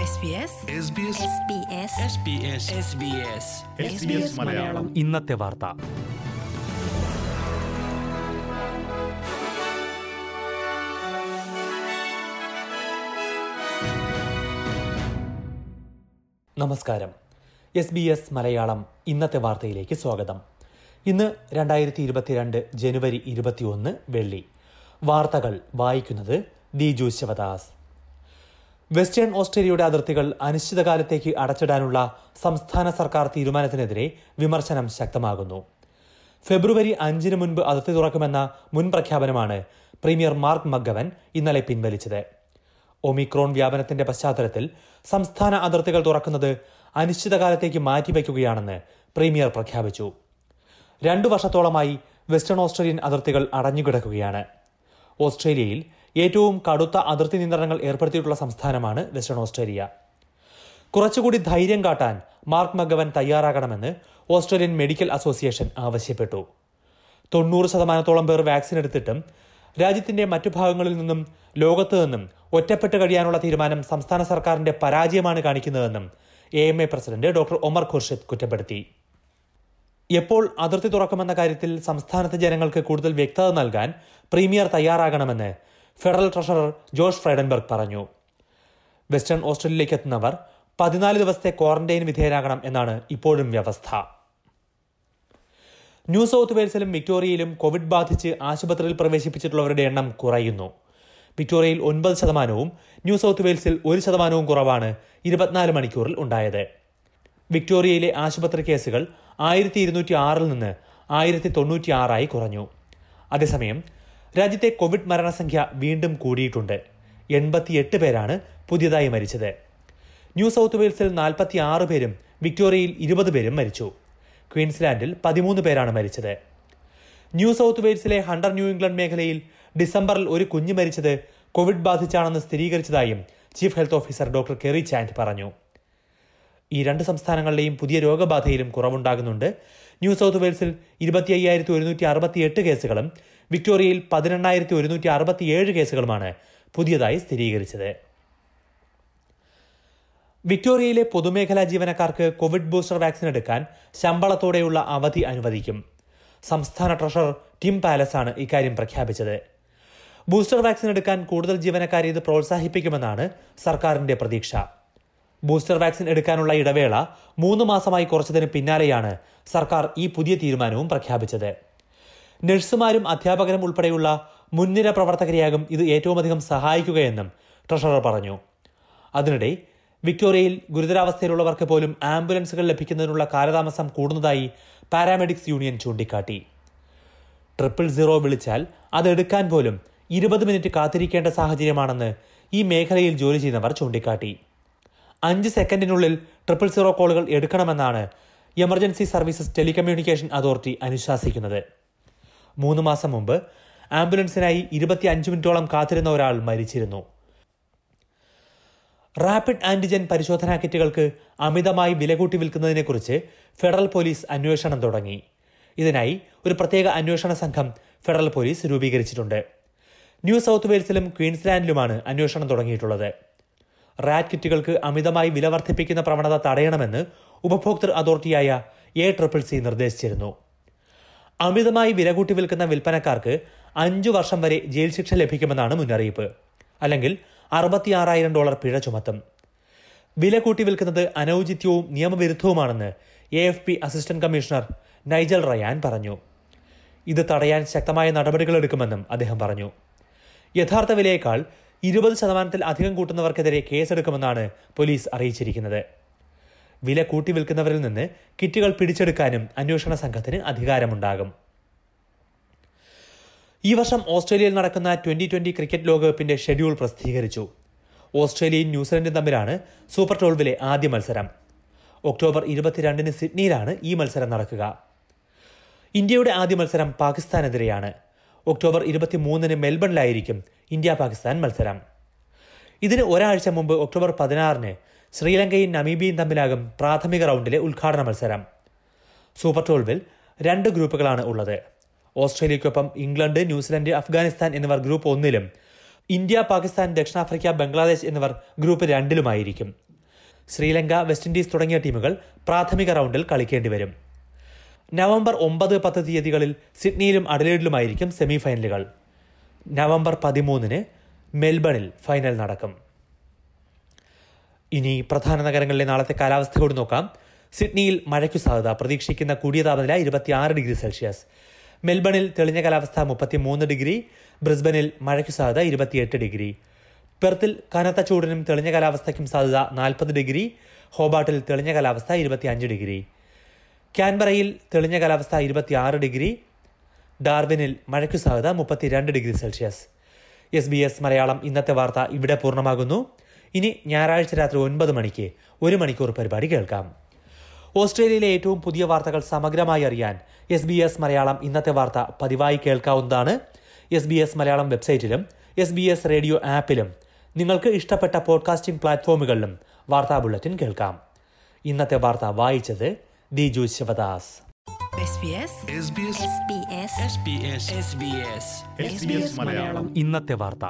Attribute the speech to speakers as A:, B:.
A: SBS
B: SBS
C: Malayalam.
B: ഇന്നത്തെ വാർത്ത. നമസ്കാരം. എസ് ബി എസ് മലയാളം ഇന്നത്തെ വാർത്തയിലേക്ക് സ്വാഗതം. ഇന്ന് രണ്ടായിരത്തി ഇരുപത്തിരണ്ട് ജനുവരി ഇരുപത്തിയൊന്ന് വെള്ളി. വാർത്തകൾ വായിക്കുന്നത് ദിജു ശിവദാസ്. വെസ്റ്റേൺ ഓസ്ട്രേലിയയുടെ അതിർത്തികൾ അനിശ്ചിതകാലത്തേക്ക് അടച്ചിടാനുള്ള സംസ്ഥാന സർക്കാർ തീരുമാനത്തിനെതിരെ വിമർശനം ശക്തമാകുന്നു. ഫെബ്രുവരി അഞ്ചിന് മുൻപ് അതിർത്തി തുറക്കുമെന്ന മുൻ പ്രഖ്യാപനമാണ് പ്രീമിയർ മാർക്ക് മഗവൻ ഇന്നലെ പിൻവലിച്ചത്. ഒമിക്രോൺ വ്യാപനത്തിന്റെ പശ്ചാത്തലത്തിൽ സംസ്ഥാന അതിർത്തികൾ തുറക്കുന്നത് അനിശ്ചിതകാലത്തേക്ക് മാറ്റിവെക്കുകയാണെന്ന് പ്രീമിയർ പ്രഖ്യാപിച്ചു. രണ്ടു വർഷത്തോളമായി വെസ്റ്റേൺ ഓസ്ട്രേലിയൻ അതിർത്തികൾ അടഞ്ഞുകിടക്കുകയാണ്. ഓസ്ട്രേലിയയിൽ ഏറ്റവും കടുത്ത അതിർത്തി നിയന്ത്രണങ്ങൾ ഏർപ്പെടുത്തിയിട്ടുള്ള സംസ്ഥാനമാണ് വെസ്റ്റേൺ ഓസ്ട്രേലിയ. കുറച്ചുകൂടി ധൈര്യം കാട്ടാൻ മാർക്ക് മഗവൻ തയ്യാറാകണമെന്ന് ഓസ്ട്രേലിയൻ മെഡിക്കൽ അസോസിയേഷൻ ആവശ്യപ്പെട്ടു. തൊണ്ണൂറ് ശതമാനത്തോളം പേർ വാക്സിൻ എടുത്തിട്ടും രാജ്യത്തിന്റെ മറ്റു ഭാഗങ്ങളിൽ നിന്നും ലോകത്തു നിന്നും ഒറ്റപ്പെട്ട് കഴിയാനുള്ള തീരുമാനം സംസ്ഥാന സർക്കാരിന്റെ പരാജയമാണ് കാണിക്കുന്നതെന്നും A M A president doctor Omar Khurshid കുറ്റപ്പെടുത്തി. എപ്പോൾ അതിർത്തി തുറക്കുമെന്ന കാര്യത്തിൽ സംസ്ഥാനത്തെ ജനങ്ങൾക്ക് കൂടുതൽ വ്യക്തത നൽകാൻ പ്രീമിയർ തയ്യാറാകണമെന്ന് ഫെഡറൽ ട്രഷറർ ജോർജ് ഫ്രൈഡൻബർഗ് പറഞ്ഞു. വെസ്റ്റേൺ ഓസ്ട്രേലിയയിലേക്ക് എത്തുന്നവർ പതിനാല് ദിവസത്തെ ക്വാറന്റൈൻ വിധേയരാകണം എന്നാണ് ഇപ്പോഴും വ്യവസ്ഥ. ന്യൂ സൗത്ത് വെയിൽസിലും വിക്ടോറിയയിലും കോവിഡ് ബാധിച്ച് ആശുപത്രിയിൽ പ്രവേശിപ്പിച്ചിട്ടുള്ളവരുടെ എണ്ണം കുറയുന്നു. വിക്ടോറിയയിൽ ഒൻപത് ശതമാനവും ന്യൂ സൗത്ത് വെയിൽസിൽ ഒരു ശതമാനവും കുറവാണ് ഇരുപത്തിനാല് മണിക്കൂറിൽ ഉണ്ടായത്. വിക്ടോറിയയിലെ ആശുപത്രി കേസുകൾ ആയിരത്തി ഇരുന്നൂറ്റി ആറിൽ നിന്ന് ആയിരത്തി തൊണ്ണൂറ്റി ആറായി കുറഞ്ഞു. അതേസമയം രാജ്യത്തെ കോവിഡ് മരണസംഖ്യ വീണ്ടും കൂടിയിട്ടുണ്ട്. എൺപത്തിയെട്ട് പേരാണ് പുതിയതായി മരിച്ചത്. ന്യൂ സൗത്ത് വെയിൽസിൽ നാൽപ്പത്തി ആറ് പേരും വിക്ടോറിയയിൽ ഇരുപത് പേരും മരിച്ചു. ക്വീൻസ്ലാൻഡിൽ പതിമൂന്ന് പേരാണ് മരിച്ചത്. ന്യൂ സൗത്ത് വെയിൽസിലെ ഹണ്ടർ ന്യൂ ഇംഗ്ലണ്ട് മേഖലയിൽ ഡിസംബറിൽ ഒരു കുഞ്ഞ് മരിച്ചത് കോവിഡ് ബാധിച്ചാണെന്ന് സ്ഥിരീകരിച്ചതായും chief health officer doctor Kerry Chant പറഞ്ഞു. ഈ രണ്ട് സംസ്ഥാനങ്ങളിലെയും പുതിയ രോഗബാധയിലും കുറവുണ്ടാകുന്നുണ്ട്. ന്യൂ സൗത്ത് വെയിൽസിൽ ഇരുപത്തി അയ്യായിരത്തി ഒരുന്നൂറ്റി അറുപത്തിയെട്ട് കേസുകളും വിക്ടോറിയയിൽ പതിനെണ്ണായിരത്തി ഒരുന്നൂറ്റി അറുപത്തിയേഴ് കേസുകളുമാണ് പുതിയതായി സ്ഥിരീകരിച്ചത്. വിക്ടോറിയയിലെ പൊതുമേഖലാ ജീവനക്കാർക്ക് കോവിഡ് ബൂസ്റ്റർ വാക്സിൻ എടുക്കാൻ ശമ്പളത്തോടെയുള്ള അവധി അനുവദിക്കും. സംസ്ഥാന ട്രഷറർ ടിം പാലസ് ആണ് ഇക്കാര്യം പ്രഖ്യാപിച്ചത്. ബൂസ്റ്റർ വാക്സിൻ എടുക്കാൻ കൂടുതൽ ജീവനക്കാരെ ഇത് പ്രോത്സാഹിപ്പിക്കുമെന്നാണ് സർക്കാരിന്റെ പ്രതീക്ഷ. ബൂസ്റ്റർ വാക്സിൻ എടുക്കാനുള്ള ഇടവേള മൂന്ന് മാസമായി കുറച്ചതിന് പിന്നാലെയാണ് സർക്കാർ ഈ പുതിയ തീരുമാനവും പ്രഖ്യാപിച്ചത്. നഴ്സുമാരും അധ്യാപകരും ഉൾപ്പെടെയുള്ള മുൻനിര പ്രവർത്തകരെയാകും ഇത് ഏറ്റവുമധികം സഹായിക്കുകയെന്നും ട്രഷറർ പറഞ്ഞു. അതിനിടെ വിക്ടോറിയയിൽ ഗുരുതരാവസ്ഥയിലുള്ളവർക്ക് പോലും ആംബുലൻസുകൾ ലഭിക്കുന്നതിനുള്ള കാലതാമസം കൂടുന്നതായി പാരാമെഡിക്സ് യൂണിയൻ ചൂണ്ടിക്കാട്ടി. ട്രിപ്പിൾ സീറോ വിളിച്ചാൽ അതെടുക്കാൻ പോലും ഇരുപത് മിനിറ്റ് കാത്തിരിക്കേണ്ട സാഹചര്യമാണെന്ന് ഈ മേഖലയിൽ ജോലി ചെയ്യുന്നവർ ചൂണ്ടിക്കാട്ടി. അഞ്ച് സെക്കൻഡിനുള്ളിൽ ട്രിപ്പിൾ സീറോ കോളുകൾ എടുക്കണമെന്നാണ് എമർജൻസി സർവീസസ് ടെലികമ്മ്യൂണിക്കേഷൻ അതോറിറ്റി അനുശാസിക്കുന്നത്. മൂന്ന് മാസം മുമ്പ് ആംബുലൻസിനായി ഇരുപത്തി അഞ്ച് മിനിറ്റോളം കാത്തിരുന്ന ഒരാൾ മരിച്ചിരുന്നു. റാപ്പിഡ് ആന്റിജൻ പരിശോധനാ കിറ്റുകൾക്ക് അമിതമായി വില കൂട്ടി വിൽക്കുന്നതിനെക്കുറിച്ച് ഫെഡറൽ പോലീസ് അന്വേഷണം തുടങ്ങി. ഇതിനായി ഒരു പ്രത്യേക അന്വേഷണ സംഘം ഫെഡറൽ പോലീസ് രൂപീകരിച്ചിട്ടുണ്ട്. ന്യൂ സൗത്ത് വെയിൽസിലും ക്വീൻസ്ലാൻഡിലുമാണ് അന്വേഷണം തുടങ്ങിയിട്ടുള്ളത്. റാറ്റ് കിറ്റുകൾക്ക് അമിതമായി വില വർദ്ധിപ്പിക്കുന്ന പ്രവണത തടയണമെന്ന് ഉപഭോക്തൃ അതോറിറ്റിയായ എ ട്രിപ്പിൾ സി നിർദ്ദേശിച്ചിരുന്നു. അമിതമായി വില കൂട്ടി വിൽക്കുന്ന വിൽപ്പനക്കാർക്ക് അഞ്ചു വർഷം വരെ ജയിൽ ശിക്ഷ ലഭിക്കുമെന്നാണ് മുന്നറിയിപ്പ്. അല്ലെങ്കിൽ അറുപത്തിയാറായിരം ഡോളർ പിഴ ചുമത്തും. വില കൂട്ടി വിൽക്കുന്നത് അനൌചിത്യവും നിയമവിരുദ്ധവുമാണെന്ന് A F P assistant commissioner Nigel Ryan പറഞ്ഞു. ഇത് തടയാൻ ശക്തമായ നടപടികളെടുക്കുമെന്നും അദ്ദേഹം പറഞ്ഞു. യഥാർത്ഥ വിലയേക്കാൾ ഇരുപത് ശതമാനത്തിൽ അധികം കൂട്ടുന്നവർക്കെതിരെ കേസെടുക്കുമെന്നാണ് പോലീസ് അറിയിച്ചിരിക്കുന്നത്. വില കൂട്ടി വിൽക്കുന്നവരിൽ നിന്ന് കിറ്റുകൾ പിടിച്ചെടുക്കാനും അന്വേഷണ സംഘത്തിന് അധികാരമുണ്ടാകും. ഈ വർഷം ഓസ്ട്രേലിയയിൽ നടക്കുന്ന ട്വന്റി ട്വന്റി ക്രിക്കറ്റ് ലോകകപ്പിന്റെ ഷെഡ്യൂൾ പ്രസിദ്ധീകരിച്ചു. ഓസ്ട്രേലിയയും ന്യൂസിലൻഡും തമ്മിലാണ് സൂപ്പർ ട്വൽവിലെ ആദ്യ മത്സരം. ഒക്ടോബർ ഇരുപത്തിരണ്ടിന് സിഡ്നിയിലാണ് ഈ മത്സരം നടക്കുക. ഇന്ത്യയുടെ ആദ്യ മത്സരം പാകിസ്ഥാനെതിരെയാണ്. ഒക്ടോബർ ഇരുപത്തിമൂന്നിന് മെൽബണിലായിരിക്കും ഇന്ത്യ പാകിസ്ഥാൻ മത്സരം. ഇതിന് ഒരാഴ്ച മുമ്പ് ഒക്ടോബർ പതിനാറിന് ശ്രീലങ്കയും നമീബിയും തമ്മിലാകും പ്രാഥമിക റൗണ്ടിലെ ഉദ്ഘാടന മത്സരം. സൂപ്പർ ട്വൽവിൽ രണ്ട് ഗ്രൂപ്പുകളാണ് ഉള്ളത്. ഓസ്ട്രേലിയയ്ക്കൊപ്പം ഇംഗ്ലണ്ട് ന്യൂസിലൻഡ് അഫ്ഗാനിസ്ഥാൻ എന്നിവർ ഗ്രൂപ്പ് ഒന്നിലും ഇന്ത്യ പാകിസ്ഥാൻ ദക്ഷിണാഫ്രിക്ക ബംഗ്ലാദേശ് എന്നിവർ ഗ്രൂപ്പ് രണ്ടിലുമായിരിക്കും. ശ്രീലങ്ക വെസ്റ്റ് ഇൻഡീസ് തുടങ്ങിയ ടീമുകൾ പ്രാഥമിക റൗണ്ടിൽ കളിക്കേണ്ടി വരും നവംബർ ഒമ്പത് പത്ത് തീയതികളിൽ സിഡ്നിയിലും അഡലേഡിലുമായിരിക്കും സെമി ഫൈനലുകൾ നവംബർ പതിമൂന്നിന് മെൽബണിൽ ഫൈനൽ നടക്കും. ഇനി പ്രധാന നഗരങ്ങളിലെ നാളത്തെ കാലാവസ്ഥ കൂടി നോക്കാം. സിഡ്നിയിൽ മഴയ്ക്കു സാധ്യത. പ്രതീക്ഷിക്കുന്ന കൂടിയ താപനില ഇരുപത്തിയാറ് ഡിഗ്രി സെൽഷ്യസ്. മെൽബണിൽ തെളിഞ്ഞ കാലാവസ്ഥ മുപ്പത്തിമൂന്ന് ഡിഗ്രി. ബ്രിസ്ബനിൽ മഴയ്ക്കു സാധ്യത ഇരുപത്തിയെട്ട് ഡിഗ്രി. പെർത്തിൽ കനത്ത ചൂടിനും തെളിഞ്ഞ കാലാവസ്ഥയ്ക്കും സാധ്യത നാൽപ്പത് ഡിഗ്രി. ഹോബാട്ടിൽ തെളിഞ്ഞ കാലാവസ്ഥ ഇരുപത്തിയഞ്ച് ഡിഗ്രി. ക്യാൻബറയിൽ തെളിഞ്ഞ കാലാവസ്ഥ ഇരുപത്തിയാറ് ഡിഗ്രി. ഡാർവിനിൽ മഴയ്ക്കു സാധ്യത മുപ്പത്തിരണ്ട് degree Celsius. S B S Malayalam ഇന്നത്തെ വാർത്ത ഇവിടെ പൂർണമാകുന്നു. ഇനി ഞായറാഴ്ച രാത്രി ഒൻപത് മണിക്ക് ഒരു മണിക്കൂർ പരിപാടി കേൾക്കാം. ഓസ്ട്രേലിയയിലെ ഏറ്റവും പുതിയ വാർത്തകൾ സമഗ്രമായി അറിയാൻ എസ് ബി എസ് മലയാളം ഇന്നത്തെ വാർത്ത പതിവായി കേൾക്കാവുന്നതാണ്. എസ് ബി എസ് മലയാളം വെബ്സൈറ്റിലും എസ് ബി എസ് റേഡിയോ ആപ്പിലും നിങ്ങൾക്ക് ഇഷ്ടപ്പെട്ട പോഡ്കാസ്റ്റിംഗ് പ്ലാറ്റ്ഫോമുകളിലും വാർത്താ ബുള്ളറ്റിൻ കേൾക്കാം. ഇന്നത്തെ വാർത്ത വായിച്ചത് Diju Sivadas.
A: SBS
C: SBS
A: SBS
C: SBS
D: SBS SBS Malayalam
B: ഇന്നത്തെ വാർത്ത